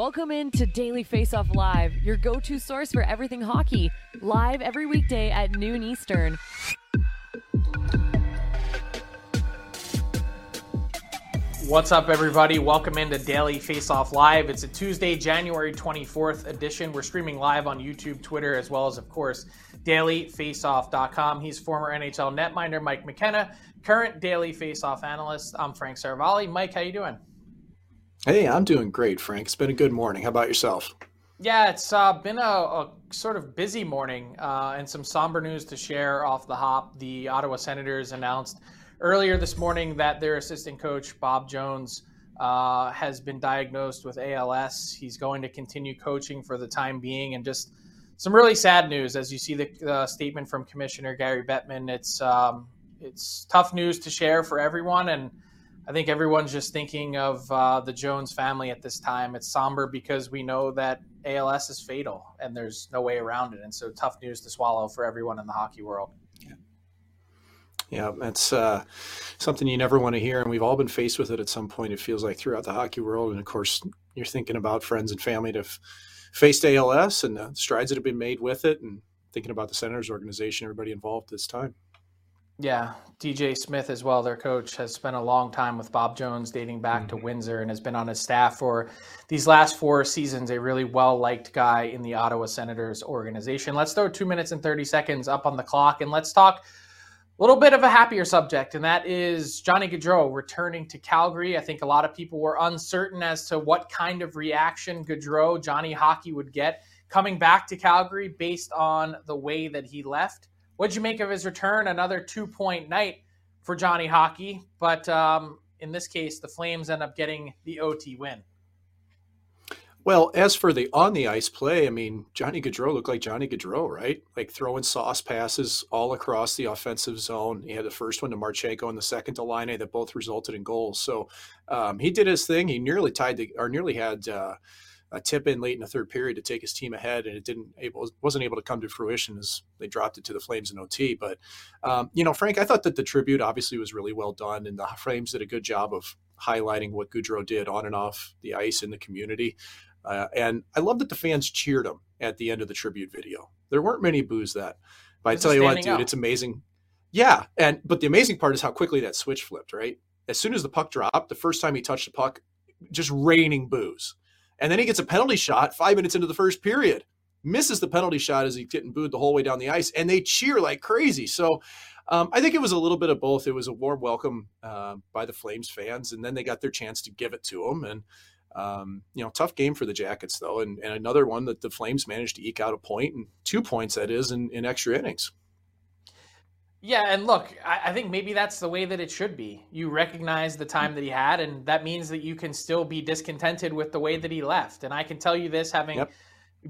Welcome in to Daily Face Off Live, your go to source for everything hockey, live every weekday at noon Eastern. What's up, everybody? Welcome into Daily Face Off Live. It's a Tuesday, January 24th edition. We're streaming live on YouTube, Twitter, as well as, of course, dailyfaceoff.com. He's former NHL netminder Mike McKenna, current Daily Faceoff analyst. I'm Frank Seravalli. Mike, how you doing? Hey, I'm doing great, Frank. It's been a good morning. How about yourself? Yeah, it's uh, been a, a, sort of busy morning uh, and some somber news to share off the hop. The Ottawa Senators announced earlier this morning that their assistant coach, Bob Jones, uh, has been diagnosed with ALS. He's going to continue coaching for the time being, and just some really sad news as you see the statement from Commissioner Gary Bettman. It's um, it's tough news to share for everyone, and I think everyone's just thinking of uh, the Jones family at this time. It's somber because we know that ALS is fatal and there's no way around it. And so tough news to swallow for everyone in the hockey world. Yeah, yeah that's uh, something you never want to hear. And we've all been faced with it at some point, it feels like, throughout the hockey world. And of course, you're thinking about friends and family to have faced ALS and the strides that have been made with it and thinking about the Senators organization, everybody involved this time. Yeah, DJ Smith as well, their coach, has spent a long time with Bob Jones dating back mm-hmm. to Windsor and has been on his staff for these last four seasons. A really well liked guy in the Ottawa Senators organization. Let's throw two minutes and 30 seconds up on the clock and let's talk a little bit of a happier subject, and that is Johnny Gaudreau returning to Calgary. I think a lot of people were uncertain as to what kind of reaction Gaudreau, Johnny Hockey, would get coming back to Calgary based on the way that he left. What'd you make of his return? Another two point night for Johnny Hockey, but um, in this case, the Flames end up getting the OT win. Well, as for the on the ice play, I mean, Johnny Gaudreau looked like Johnny Gaudreau, right? Like throwing sauce passes all across the offensive zone. He had the first one to Marchenko and the second to Laine that both resulted in goals. So um, he did his thing. He nearly tied the, or nearly had uh, a tip in late in the third period to take his team ahead, and it didn't able wasn't able to come to fruition as they dropped it to the Flames in OT. But um, you know, Frank, I thought that the tribute obviously was really well done, and the Flames did a good job of highlighting what Gaudreau did on and off the ice in the community. Uh, and I love that the fans cheered him at the end of the tribute video. There weren't many boos that, but I tell you what, dude, up. it's amazing. Yeah, and but the amazing part is how quickly that switch flipped. Right, as soon as the puck dropped, the first time he touched the puck, just raining boos and then he gets a penalty shot five minutes into the first period, misses the penalty shot as he's getting booed the whole way down the ice, and they cheer like crazy. So um, I think it was a little bit of both. It was a warm welcome uh, by the Flames fans, and then they got their chance to give it to him. And Um, you know, tough game for the Jackets though, and, and another one that the Flames managed to eke out a point and two points that is in, in extra innings. Yeah, and look, I, I, think maybe that's the way that it should be. You recognize the time that he had, and that means that you can still be discontented with the way that he left. And I can tell you this, having yep.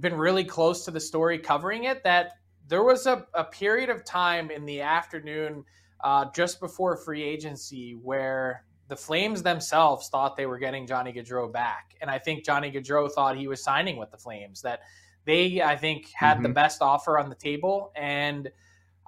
been really close to the story covering it, that there was a, a period of time in the afternoon uh, just before free agency where the Flames themselves thought they were getting Johnny Gaudreau back. And I think Johnny Gaudreau thought he was signing with the Flames, that they, I think, had mm-hmm. the best offer on the table. And –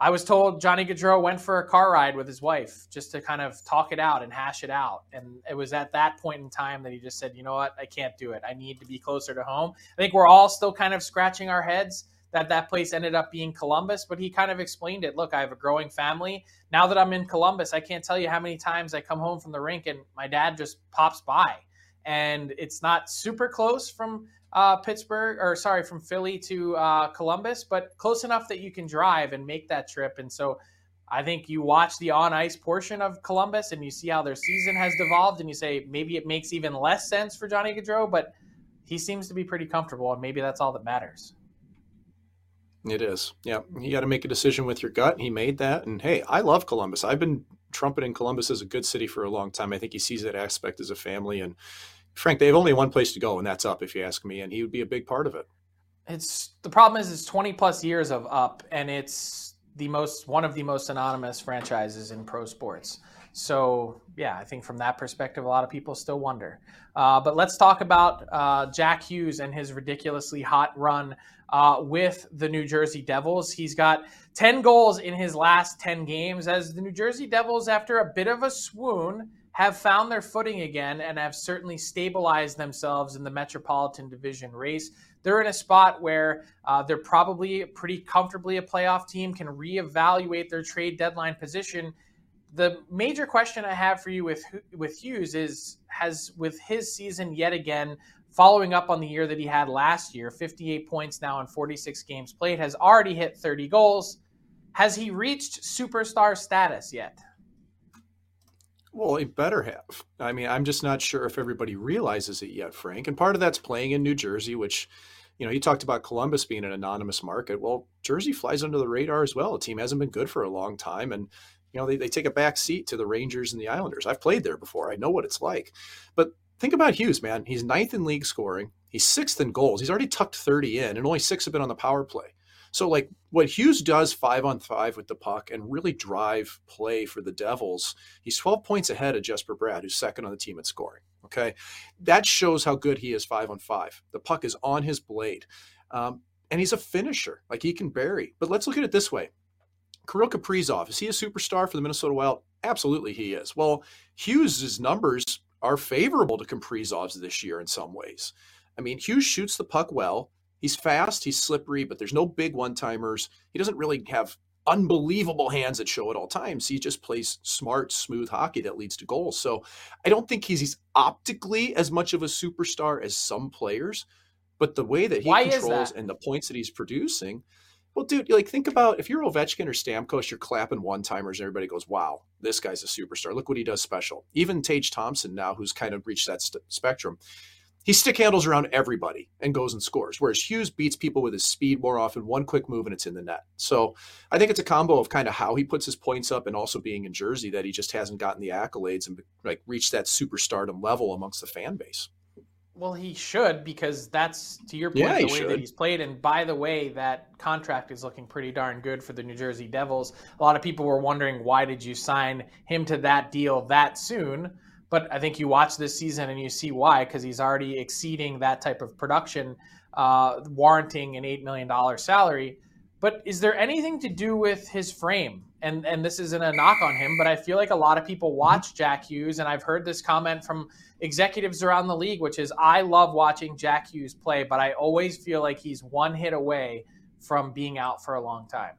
I was told Johnny Gaudreau went for a car ride with his wife just to kind of talk it out and hash it out. And it was at that point in time that he just said, you know what, I can't do it. I need to be closer to home. I think we're all still kind of scratching our heads that that place ended up being Columbus, but he kind of explained it. Look, I have a growing family. Now that I'm in Columbus, I can't tell you how many times I come home from the rink and my dad just pops by. And it's not super close from uh, Pittsburgh, or sorry, from Philly to uh, Columbus, but close enough that you can drive and make that trip. And so I think you watch the on ice portion of Columbus and you see how their season has devolved, and you say maybe it makes even less sense for Johnny Gaudreau, but he seems to be pretty comfortable, and maybe that's all that matters. It is. Yeah. You got to make a decision with your gut. He made that. And hey, I love Columbus. I've been trumpeting Columbus as a good city for a long time. I think he sees that aspect as a family. And Frank, they have only one place to go, and that's up, if you ask me, and he would be a big part of it. It's the problem is it's 20 plus years of up, and it's the most one of the most anonymous franchises in pro sports. So yeah, I think from that perspective, a lot of people still wonder. Uh, but let's talk about uh, Jack Hughes and his ridiculously hot run uh, with the New Jersey Devils. He's got 10 goals in his last 10 games as the New Jersey Devils, after a bit of a swoon, have found their footing again and have certainly stabilized themselves in the Metropolitan Division race. They're in a spot where uh, they're probably pretty comfortably a playoff team, can reevaluate their trade deadline position. The major question I have for you with with Hughes is has with his season yet again following up on the year that he had last year, 58 points now in 46 games played, has already hit 30 goals. Has he reached superstar status yet? Well, it better have. I mean, I'm just not sure if everybody realizes it yet, Frank. And part of that's playing in New Jersey, which, you know, you talked about Columbus being an anonymous market. Well, Jersey flies under the radar as well. The team hasn't been good for a long time. And, you know, they, they take a back seat to the Rangers and the Islanders. I've played there before. I know what it's like. But think about Hughes, man. He's ninth in league scoring. He's sixth in goals. He's already tucked 30 in, and only six have been on the power play. So, like what Hughes does five on five with the puck and really drive play for the Devils, he's 12 points ahead of Jesper Bratt, who's second on the team at scoring. Okay. That shows how good he is five on five. The puck is on his blade. Um, and he's a finisher. Like he can bury. But let's look at it this way Kirill Kaprizov, is he a superstar for the Minnesota Wild? Absolutely, he is. Well, Hughes' numbers are favorable to Kaprizov's this year in some ways. I mean, Hughes shoots the puck well. He's fast, he's slippery, but there's no big one timers. He doesn't really have unbelievable hands that show at all times. He just plays smart, smooth hockey that leads to goals. So I don't think he's, he's optically as much of a superstar as some players, but the way that he Why controls that? and the points that he's producing. Well, dude, like think about if you're Ovechkin or Stamkos, you're clapping one timers and everybody goes, "Wow, this guy's a superstar. Look what he does special." Even Tage Thompson now, who's kind of reached that st- spectrum, he stick handles around everybody and goes and scores. Whereas Hughes beats people with his speed more often, one quick move and it's in the net. So I think it's a combo of kind of how he puts his points up and also being in Jersey that he just hasn't gotten the accolades and like reached that superstardom level amongst the fan base. Well, he should because that's to your point yeah, the way should. that he's played. And by the way, that contract is looking pretty darn good for the New Jersey Devils. A lot of people were wondering why did you sign him to that deal that soon? But I think you watch this season and you see why, because he's already exceeding that type of production, uh, warranting an $8 million salary. But is there anything to do with his frame? And and this isn't a knock on him, but I feel like a lot of people watch Jack Hughes, and I've heard this comment from executives around the league, which is I love watching Jack Hughes play, but I always feel like he's one hit away from being out for a long time.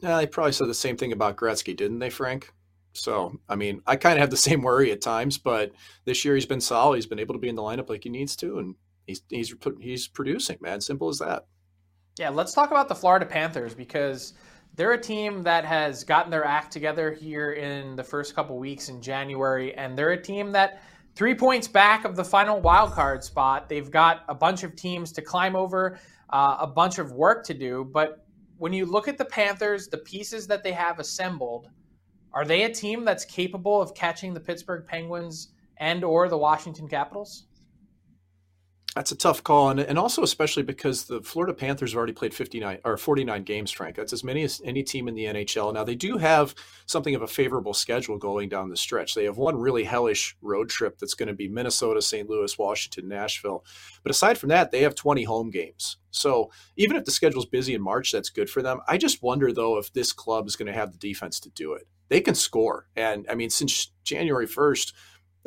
Yeah, they probably said the same thing about Gretzky, didn't they, Frank? So, I mean, I kind of have the same worry at times, but this year he's been solid. He's been able to be in the lineup like he needs to, and he's he's he's producing, man. Simple as that. Yeah, let's talk about the Florida Panthers because they're a team that has gotten their act together here in the first couple weeks in January, and they're a team that three points back of the final wild card spot. They've got a bunch of teams to climb over, uh, a bunch of work to do. But when you look at the Panthers, the pieces that they have assembled, are they a team that's capable of catching the Pittsburgh Penguins and or the Washington Capitals? That's a tough call, and, and also especially because the Florida Panthers have already played 59 or 49 games, Frank. That's as many as any team in the NHL. Now they do have something of a favorable schedule going down the stretch. They have one really hellish road trip that's going to be Minnesota, St. Louis, Washington, Nashville. But aside from that, they have 20 home games. So even if the schedule's busy in March, that's good for them. I just wonder though if this club is going to have the defense to do it. They can score, and I mean since January 1st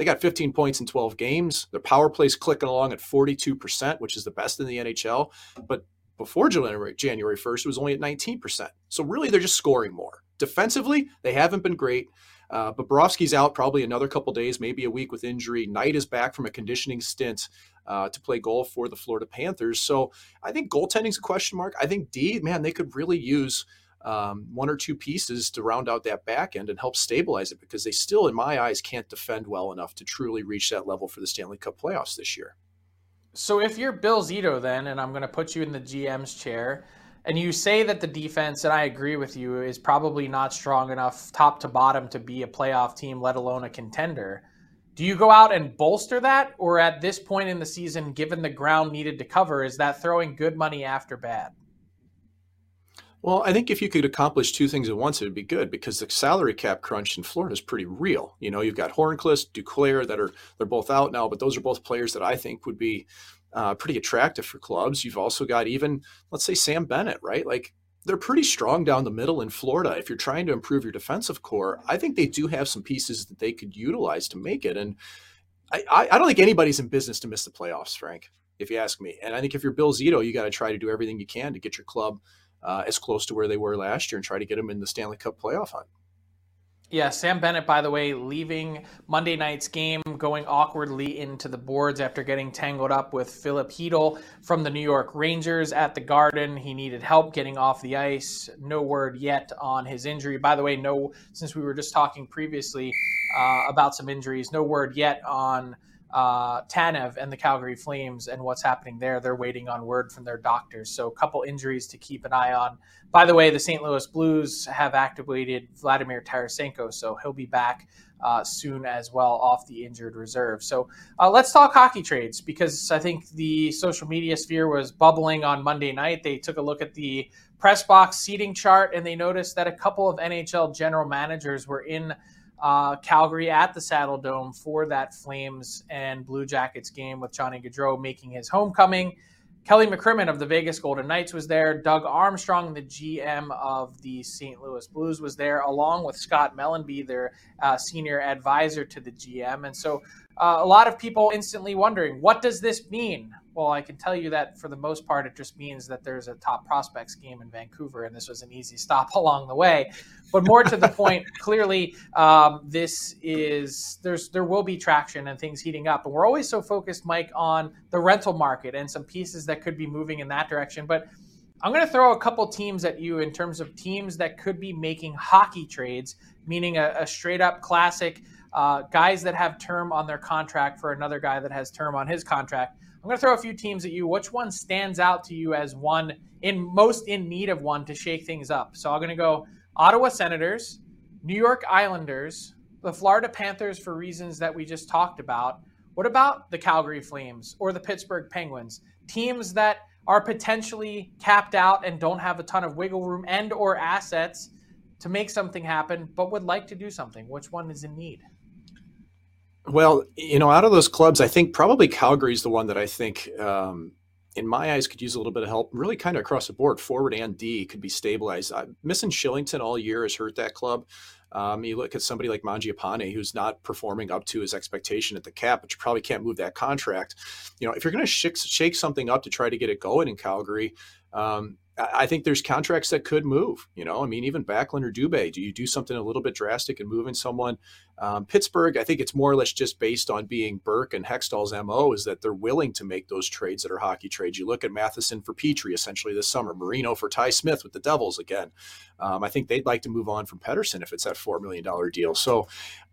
they got 15 points in 12 games. Their power play's clicking along at 42%, which is the best in the NHL. But before January, January 1st, it was only at 19%. So really, they're just scoring more. Defensively, they haven't been great. Uh, Bobrovsky's out probably another couple days, maybe a week with injury. Knight is back from a conditioning stint uh, to play goal for the Florida Panthers. So I think goaltending's a question mark. I think D, man, they could really use – um, one or two pieces to round out that back end and help stabilize it because they still, in my eyes, can't defend well enough to truly reach that level for the Stanley Cup playoffs this year. So if you're Bill Zito, then, and I'm going to put you in the GM's chair, and you say that the defense, and I agree with you, is probably not strong enough top to bottom to be a playoff team, let alone a contender. Do you go out and bolster that? Or at this point in the season, given the ground needed to cover, is that throwing good money after bad? Well, I think if you could accomplish two things at once, it would be good because the salary cap crunch in Florida is pretty real. You know, you've got Hornqvist, Duclair that are they're both out now, but those are both players that I think would be uh, pretty attractive for clubs. You've also got even let's say Sam Bennett, right? Like they're pretty strong down the middle in Florida. If you're trying to improve your defensive core, I think they do have some pieces that they could utilize to make it. And I, I don't think anybody's in business to miss the playoffs, Frank, if you ask me. And I think if you're Bill Zito, you got to try to do everything you can to get your club uh, as close to where they were last year and try to get them in the Stanley Cup playoff hunt. Yeah, Sam Bennett, by the way, leaving Monday night's game, going awkwardly into the boards after getting tangled up with Filip Chytil from the New York Rangers at the Garden. He needed help getting off the ice. No word yet on his injury. By the way, no, since we were just talking previously uh, about some injuries, no word yet on uh, Tanev and the Calgary Flames and what's happening there. They're waiting on word from their doctors. So, a couple injuries to keep an eye on. By the way, the St. Louis Blues have activated Vladimir Tarasenko, so he'll be back uh, soon as well off the injured reserve. So, uh, let's talk hockey trades because I think the social media sphere was bubbling on Monday night. They took a look at the press box seating chart and they noticed that a couple of NHL general managers were in uh, Calgary at the Saddledome for that Flames and Blue Jackets game with Johnny Gaudreau making his homecoming. Kelly McCrimmon of the Vegas Golden Knights was there. Doug Armstrong, the GM of the St. Louis Blues, was there, along with Scott Mellanby, their uh, senior advisor to the GM. And so uh, a lot of people instantly wondering, what does this mean? Well, I can tell you that for the most part, it just means that there's a top prospects game in Vancouver, and this was an easy stop along the way. But more to the point, clearly, um, this is there's there will be traction and things heating up, and we're always so focused, Mike, on the rental market and some pieces that could be moving in that direction. But I'm going to throw a couple teams at you in terms of teams that could be making hockey trades, meaning a, a straight up classic uh, guys that have term on their contract for another guy that has term on his contract. I'm going to throw a few teams at you. Which one stands out to you as one in most in need of one to shake things up? So I'm going to go Ottawa Senators, New York Islanders, the Florida Panthers for reasons that we just talked about. What about the Calgary Flames or the Pittsburgh Penguins? Teams that are potentially capped out and don't have a ton of wiggle room and or assets to make something happen but would like to do something. Which one is in need? Well, you know, out of those clubs, I think probably Calgary is the one that I think, um, in my eyes, could use a little bit of help. Really, kind of across the board, forward and D could be stabilized. Uh, missing Shillington all year has hurt that club. Um, you look at somebody like Mangiapane, who's not performing up to his expectation at the cap, but you probably can't move that contract. You know, if you're going to shake something up to try to get it going in Calgary, um, I think there's contracts that could move. You know, I mean, even Backlund or Dubé, do you do something a little bit drastic and moving someone? Um, Pittsburgh, I think it's more or less just based on being Burke and Hextall's MO is that they're willing to make those trades that are hockey trades. You look at Matheson for Petry essentially this summer, Marino for Ty Smith with the Devils again. Um, I think they'd like to move on from Pettersson if it's that $4 million deal. So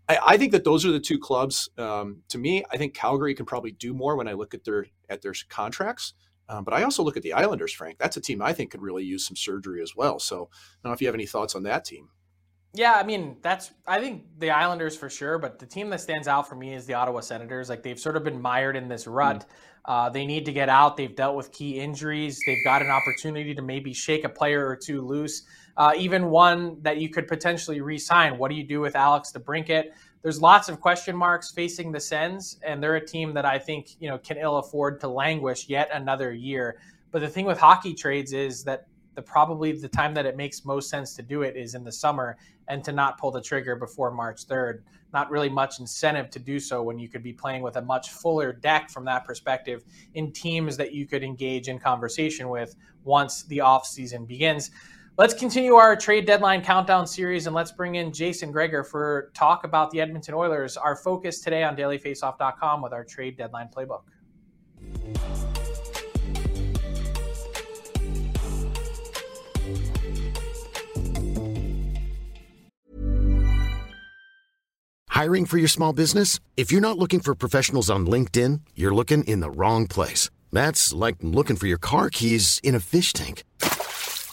I, I, think that those are the two clubs. Um, to me, I think Calgary can probably do more when I look at their at their contracts. Um, but I also look at the Islanders, Frank. That's a team I think could really use some surgery as well. So I don't know if you have any thoughts on that team. Yeah, I mean that's I think the Islanders for sure, but the team that stands out for me is the Ottawa Senators. Like they've sort of been mired in this rut. Mm. Uh, they need to get out. They've dealt with key injuries. They've got an opportunity to maybe shake a player or two loose, uh, even one that you could potentially re-sign. What do you do with Alex DeBrincat? There's lots of question marks facing the Sens, and they're a team that I think you know can ill afford to languish yet another year. But the thing with hockey trades is that the probably the time that it makes most sense to do it is in the summer and to not pull the trigger before March 3rd. Not really much incentive to do so when you could be playing with a much fuller deck from that perspective in teams that you could engage in conversation with once the off season begins. Let's continue our trade deadline countdown series and let's bring in Jason Gregor for talk about the Edmonton Oilers. Our focus today on dailyfaceoff.com with our trade deadline playbook. Hiring for your small business? If you're not looking for professionals on LinkedIn, you're looking in the wrong place. That's like looking for your car keys in a fish tank.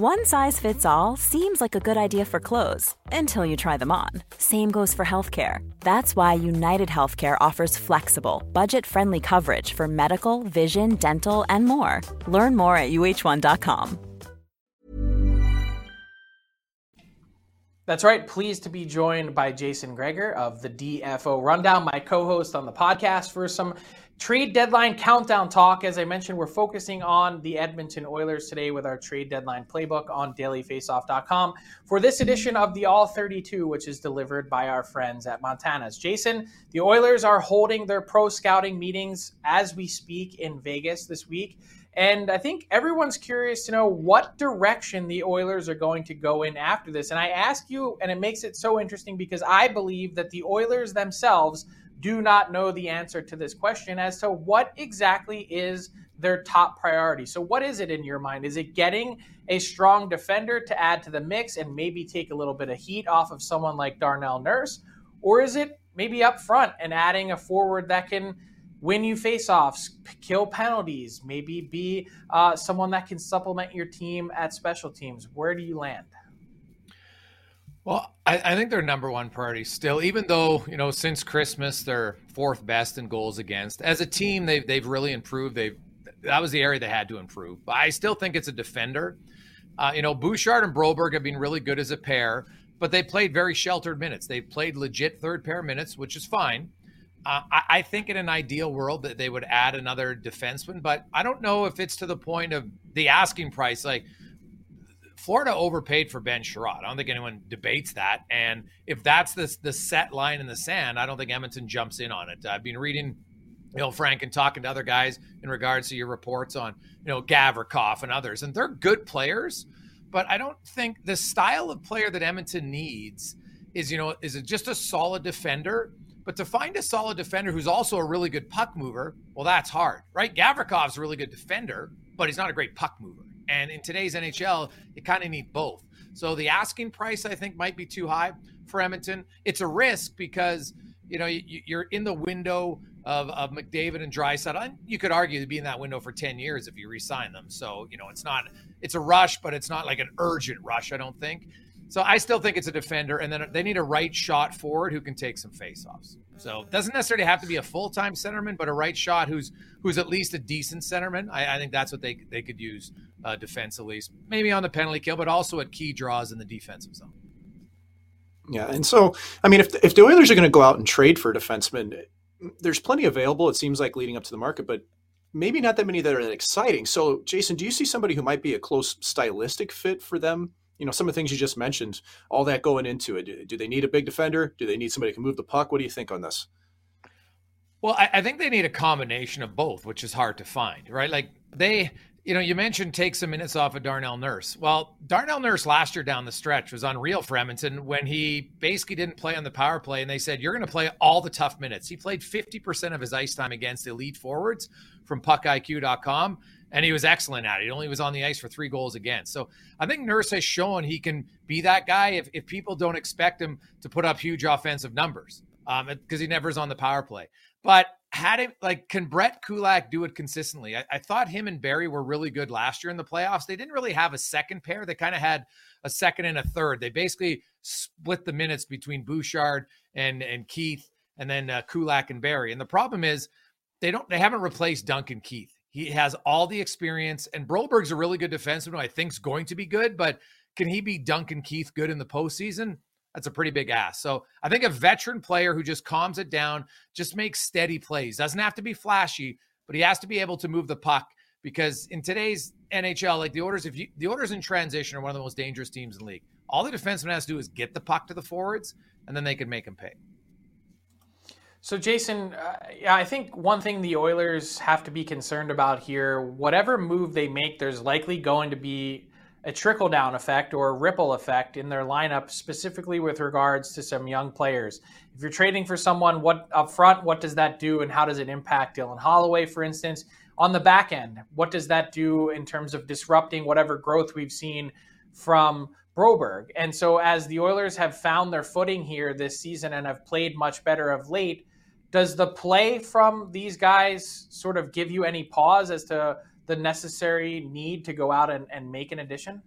One size fits all seems like a good idea for clothes until you try them on. Same goes for healthcare. That's why United Healthcare offers flexible, budget friendly coverage for medical, vision, dental, and more. Learn more at uh1.com. That's right. Pleased to be joined by Jason Gregor of the DFO Rundown, my co host on the podcast, for some Trade deadline countdown talk. As I mentioned, we're focusing on the Edmonton Oilers today with our trade deadline playbook on dailyfaceoff.com for this edition of the All 32, which is delivered by our friends at Montana's. Jason, the Oilers are holding their pro scouting meetings as we speak in Vegas this week. And I think everyone's curious to know what direction the Oilers are going to go in after this. And I ask you, and it makes it so interesting because I believe that the Oilers themselves do not know the answer to this question as to what exactly is their top priority. So, what is it in your mind? Is it getting a strong defender to add to the mix and maybe take a little bit of heat off of someone like Darnell Nurse? Or is it maybe up front and adding a forward that can win you faceoffs, kill penalties, maybe be uh, someone that can supplement your team at special teams? Where do you land? Well, I, I, think their number one priority still, even though you know since Christmas they're fourth best in goals against. As a team, they've they've really improved. They've that was the area they had to improve. But I still think it's a defender. Uh, you know, Bouchard and Broberg have been really good as a pair, but they played very sheltered minutes. They played legit third pair minutes, which is fine. Uh, I, I, think in an ideal world that they would add another defenseman, but I don't know if it's to the point of the asking price. Like Florida overpaid for Ben Chiarot. I don't think anyone debates that. And if that's the, the set line in the sand, I don't think Edmonton jumps in on it. I've been reading, you know, Frank and talking to other guys in regards to your reports on, you know, Gavrikov and others. And they're good players, but I don't think the style of player that Edmonton needs is, you know, is it just a solid defender? But to find a solid defender who's also a really good puck mover, well, that's hard, right? Gavrikov's a really good defender, but he's not a great puck mover. And in today's NHL, you kind of need both. So the asking price, I think, might be too high for Edmonton. It's a risk because you know you, are in the window of, of McDavid and Draisaitl. You could argue to be in that window for ten years if you resign them. So you know it's not it's a rush, but it's not like an urgent rush. I don't think. So I still think it's a defender, and then they need a right shot forward who can take some faceoffs. So it doesn't necessarily have to be a full time centerman, but a right shot who's who's at least a decent centerman. I, I think that's what they they could use uh, defensively, maybe on the penalty kill, but also at key draws in the defensive zone. Yeah, and so I mean, if if the Oilers are going to go out and trade for defensemen, there's plenty available. It seems like leading up to the market, but maybe not that many that are that exciting. So, Jason, do you see somebody who might be a close stylistic fit for them? You know, some of the things you just mentioned, all that going into it. Do, they need a big defender? Do they need somebody who can move the puck? What do you think on this? Well, I, I think they need a combination of both, which is hard to find, right? Like they you know, you mentioned take some minutes off of Darnell Nurse. Well, Darnell Nurse last year down the stretch was unreal for Edmonton when he basically didn't play on the power play, and they said you're going to play all the tough minutes. He played 50% of his ice time against elite forwards from PuckIQ.com, and he was excellent at it. He only was on the ice for three goals against. So I think Nurse has shown he can be that guy if, if people don't expect him to put up huge offensive numbers because um, he never is on the power play. But had him like can Brett Kulak do it consistently? I, I, thought him and Barrie were really good last year in the playoffs. They didn't really have a second pair. They kind of had a second and a third. They basically split the minutes between Bouchard and and Keith, and then uh, Kulak and Barrie. And the problem is they don't they haven't replaced Duncan Keith. He has all the experience, and Broberg's a really good defenseman. I think's going to be good, but can he be Duncan Keith good in the postseason? that's a pretty big ass. So I think a veteran player who just calms it down, just makes steady plays, doesn't have to be flashy, but he has to be able to move the puck because in today's NHL, like the Oilers, if you the Oilers in transition are one of the most dangerous teams in the league. All the defenseman has to do is get the puck to the forwards, and then they can make him pay. So, Jason, uh, I think one thing the Oilers have to be concerned about here, whatever move they make, there's likely going to be a trickle down effect or a ripple effect in their lineup, specifically with regards to some young players. If you're trading for someone, what up front, what does that do, and how does it impact Dylan Holloway, for instance? On the back end, what does that do in terms of disrupting whatever growth we've seen from Broberg? And so, as the Oilers have found their footing here this season and have played much better of late, does the play from these guys sort of give you any pause as to the necessary need to go out and, and make an addition?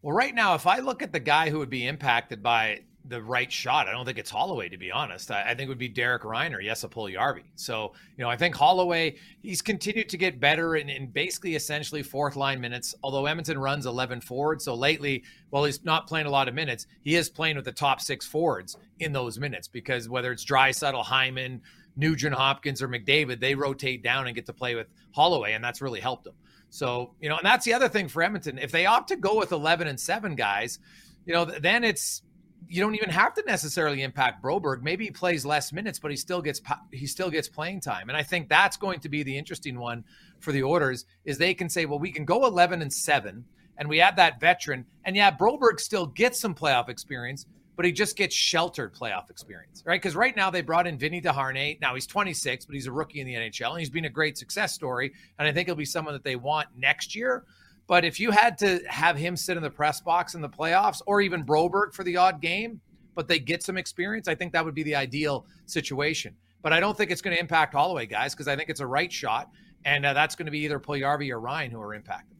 Well, right now, if I look at the guy who would be impacted by the right shot, I don't think it's Holloway, to be honest. I, I think it would be Derek Ryan or Jesse Puljujarvi. So, you know, I think Holloway, he's continued to get better in, in basically essentially fourth line minutes, although Edmonton runs 11 forwards. So lately, while he's not playing a lot of minutes, he is playing with the top six forwards in those minutes because whether it's Draisaitl, Hyman, Nugent Hopkins or McDavid, they rotate down and get to play with Holloway, and that's really helped them. So, you know, and that's the other thing for Edmonton. If they opt to go with 11 and 7 guys, you know, then it's you don't even have to necessarily impact Broberg. Maybe he plays less minutes, but he still gets he still gets playing time. And I think that's going to be the interesting one for the Oilers is they can say, well, we can go 11 and 7 and we add that veteran. And yeah, Broberg still gets some playoff experience, but he just gets sheltered playoff experience, right? Because right now they brought in Vinny Desharnais. Now he's 26, but he's a rookie in the NHL, and he's been a great success story. And I think he'll be someone that they want next year. But if you had to have him sit in the press box in the playoffs, or even Broberg for the odd game, but they get some experience, I think that would be the ideal situation. But I don't think it's going to impact Holloway, guys, because I think it's a right shot, and uh, that's going to be either Puljujarvi or Ryan who are impacted.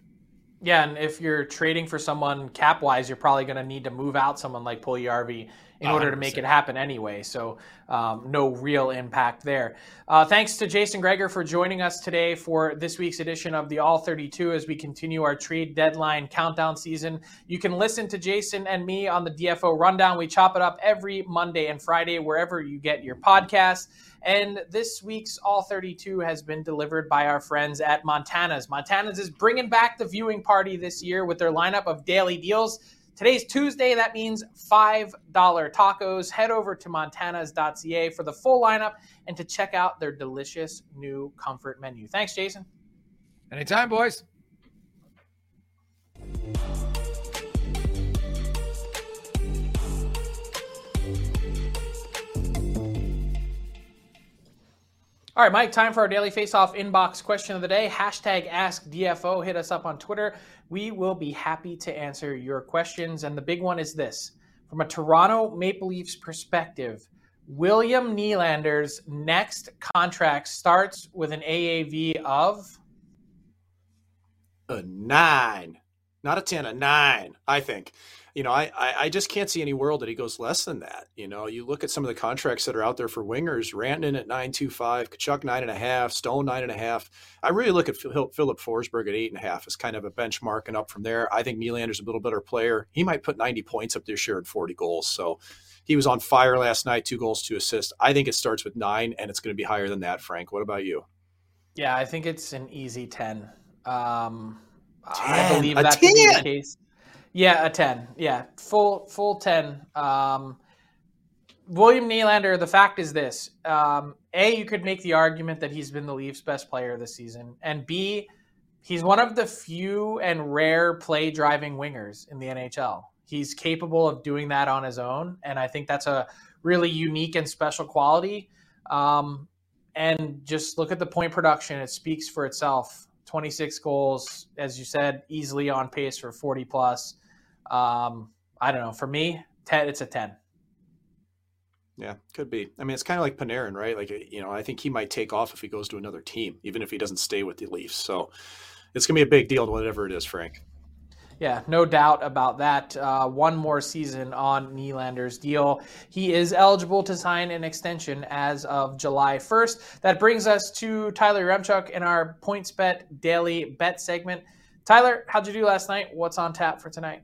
Yeah, and if you're trading for someone cap wise, you're probably going to need to move out someone like Puljujarvi in 100%. order to make it happen anyway. So um, no real impact there. Uh, thanks to Jason Gregor for joining us today for this week's edition of the All 32 as we continue our trade deadline countdown season. You can listen to Jason and me on the DFO rundown. We chop it up every Monday and Friday wherever you get your podcasts. And this week's All 32 has been delivered by our friends at Montana's. Montana's is bringing back the viewing party this year with their lineup of daily deals. Today's Tuesday, that means $5 tacos. Head over to montanas.ca for the full lineup and to check out their delicious new comfort menu. Thanks, Jason. Anytime, boys. All right, Mike, time for our daily face-off inbox question of the day. Hashtag ask DFO. Hit us up on Twitter. We will be happy to answer your questions. And the big one is this. From a Toronto Maple Leafs perspective, William Nylander's next contract starts with an AAV of? A nine. not a 10, a nine, I think. You know, I, I just can't see any world that he goes less than that. You know, you look at some of the contracts that are out there for wingers, Rantanen at 9.25, Tkachuk nine and a half, Stone nine and a half. I really look at Filip Forsberg at eight and a half as kind of a benchmark and up from there. I think Nylander's a little better player. He might put 90 points up this year and 40 goals. So he was on fire last night, two goals, two assists. I think it starts with nine and it's going to be higher than that, Frank. What about you? Yeah, I think it's an easy 10. Um, 10 I believe that 10. to be the case. Yeah, a 10. Yeah, full full 10. Um, William Nylander, the fact is this. Um, a, you could make the argument that he's been the Leafs' best player this season. And B, he's one of the few and rare play driving wingers in the NHL. He's capable of doing that on his own. And I think that's a really unique and special quality. Um, and just look at the point production, it speaks for itself. 26 goals, as you said, easily on pace for 40 plus. Um, I don't know. For me, 10, it's a 10. Yeah, could be. I mean, it's kind of like Panarin, right? Like, you know, I think he might take off if he goes to another team, even if he doesn't stay with the Leafs. So it's going to be a big deal, whatever it is, Frank. Yeah, no doubt about that. Uh, one more season on Nylander's deal. He is eligible to sign an extension as of July 1st. That brings us to Tyler Remchuk in our points bet daily bet segment. Tyler, how'd you do last night? What's on tap for tonight?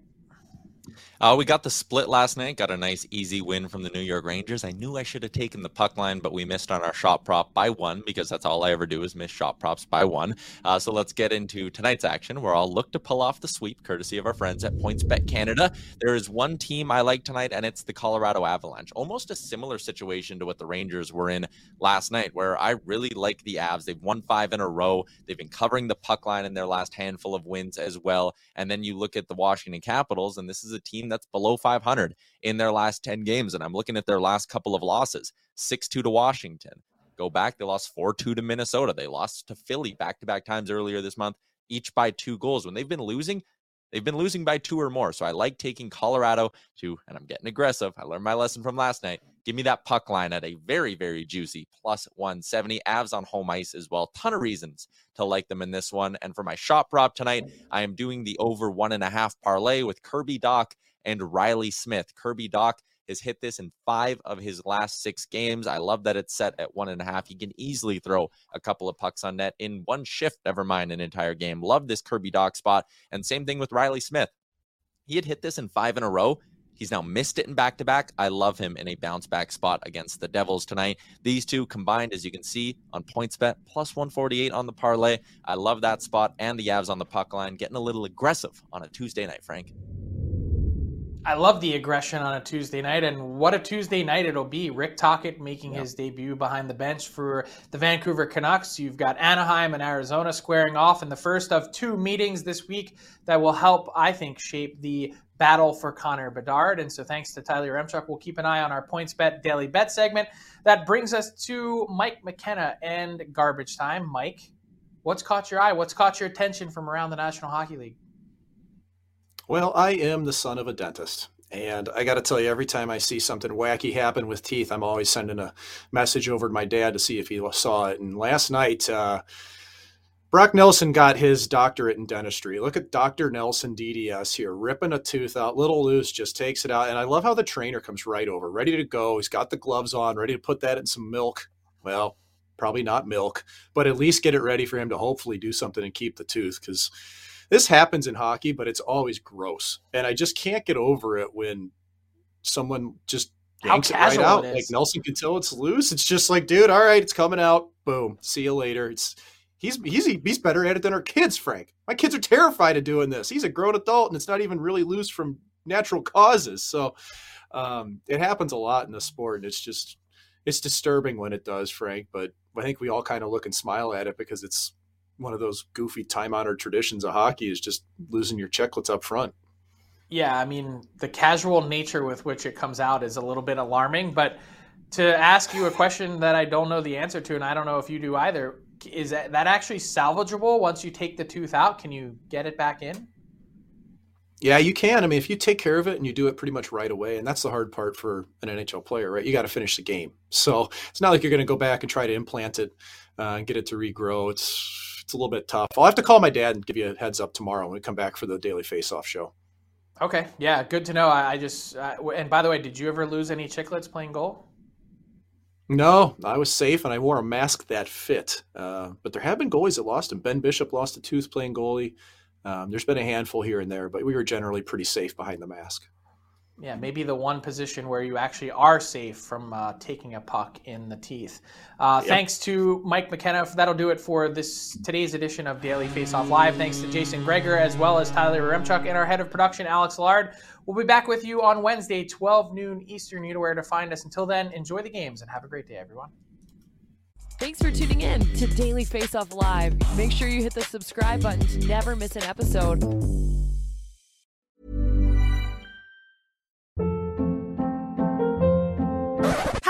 Uh, we got the split last night. Got a nice easy win from the New York Rangers. I knew I should have taken the puck line, but we missed on our shot prop by one because that's all I ever do is miss shot props by one. Uh, so let's get into tonight's action where I'll look to pull off the sweep courtesy of our friends at PointsBet Canada. There is one team I like tonight, and it's the Colorado Avalanche. Almost a similar situation to what the Rangers were in last night, where I really like the Avs. They've won five in a row. They've been covering the puck line in their last handful of wins as well. And then you look at the Washington Capitals, and this is a team that's below 500 in their last 10 games. And I'm looking at their last couple of losses 6 2 to Washington. Go back, they lost 4 2 to Minnesota. They lost to Philly back to back times earlier this month, each by two goals. When they've been losing, They've been losing by two or more. So I like taking Colorado to, and I'm getting aggressive. I learned my lesson from last night. Give me that puck line at a very, very juicy plus 170. Avs on home ice as well. Ton of reasons to like them in this one. And for my shot prop tonight, I am doing the over one and a half parlay with Kirby Dach and Reilly Smith. Kirby Dach has hit this in five of his last six games. I love that it's set at one and a half. He can easily throw a couple of pucks on net in one shift, never mind an entire game. Love this Kirby Dach spot. And same thing with Reilly Smith. He had hit this in five in a row. He's now missed it in back to back. I love him in a bounce back spot against the Devils tonight. These two combined, as you can see on points bet, plus 148 on the parlay. I love that spot and the Avs on the puck line, getting a little aggressive on a Tuesday night, Frank. I love the aggression on a Tuesday night, and what a Tuesday night it'll be. Rick Tocchet making yep. his debut behind the bench for the Vancouver Canucks. You've got Anaheim and Arizona squaring off in the first of two meetings this week that will help, I think, shape the battle for Connor Bedard. And so, thanks to Tyler Remchuk, we'll keep an eye on our points bet daily bet segment. That brings us to Mike McKenna and garbage time. Mike, what's caught your eye? What's caught your attention from around the National Hockey League? Well, I am the son of a dentist. And I got to tell you, every time I see something wacky happen with teeth, I'm always sending a message over to my dad to see if he saw it. And last night, uh, Brock Nelson got his doctorate in dentistry. Look at Dr. Nelson DDS here, ripping a tooth out, little loose, just takes it out. And I love how the trainer comes right over, ready to go. He's got the gloves on, ready to put that in some milk. Well, probably not milk, but at least get it ready for him to hopefully do something and keep the tooth because this happens in hockey, but it's always gross. And I just can't get over it when someone just yanks it right out. It like Nelson can tell it's loose. It's just like, dude, all right, it's coming out. Boom. See you later. It's he's he's he's better at it than our kids, Frank. My kids are terrified of doing this. He's a grown adult and it's not even really loose from natural causes. So um, it happens a lot in the sport, and it's just it's disturbing when it does, Frank. But I think we all kind of look and smile at it because it's one of those goofy time honored traditions of hockey is just losing your chicklets up front. Yeah, I mean, the casual nature with which it comes out is a little bit alarming. But to ask you a question that I don't know the answer to, and I don't know if you do either, is that, that actually salvageable once you take the tooth out? Can you get it back in? Yeah, you can. I mean, if you take care of it and you do it pretty much right away, and that's the hard part for an NHL player, right? You got to finish the game. So it's not like you're going to go back and try to implant it uh, and get it to regrow. It's it's a little bit tough. I'll have to call my dad and give you a heads up tomorrow when we come back for the daily face-off show. Okay, yeah, good to know. I, I just uh, and by the way, did you ever lose any chicklets playing goal? No, I was safe and I wore a mask that fit. Uh, but there have been goalies that lost them. Ben Bishop lost a tooth playing goalie. Um, there's been a handful here and there, but we were generally pretty safe behind the mask. Yeah, maybe the one position where you actually are safe from uh, taking a puck in the teeth. Uh, yep. Thanks to Mike McKenna. That'll do it for this today's edition of Daily Faceoff Live. Thanks to Jason Gregor as well as Tyler Remchuk and our head of production Alex Lard. We'll be back with you on Wednesday, 12 noon Eastern. You know where to find us. Until then, enjoy the games and have a great day, everyone. Thanks for tuning in to Daily Faceoff Live. Make sure you hit the subscribe button to never miss an episode.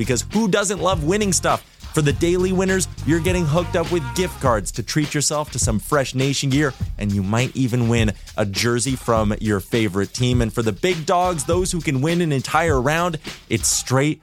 because who doesn't love winning stuff? For the daily winners, you're getting hooked up with gift cards to treat yourself to some fresh nation gear, and you might even win a jersey from your favorite team. And for the big dogs, those who can win an entire round, it's straight,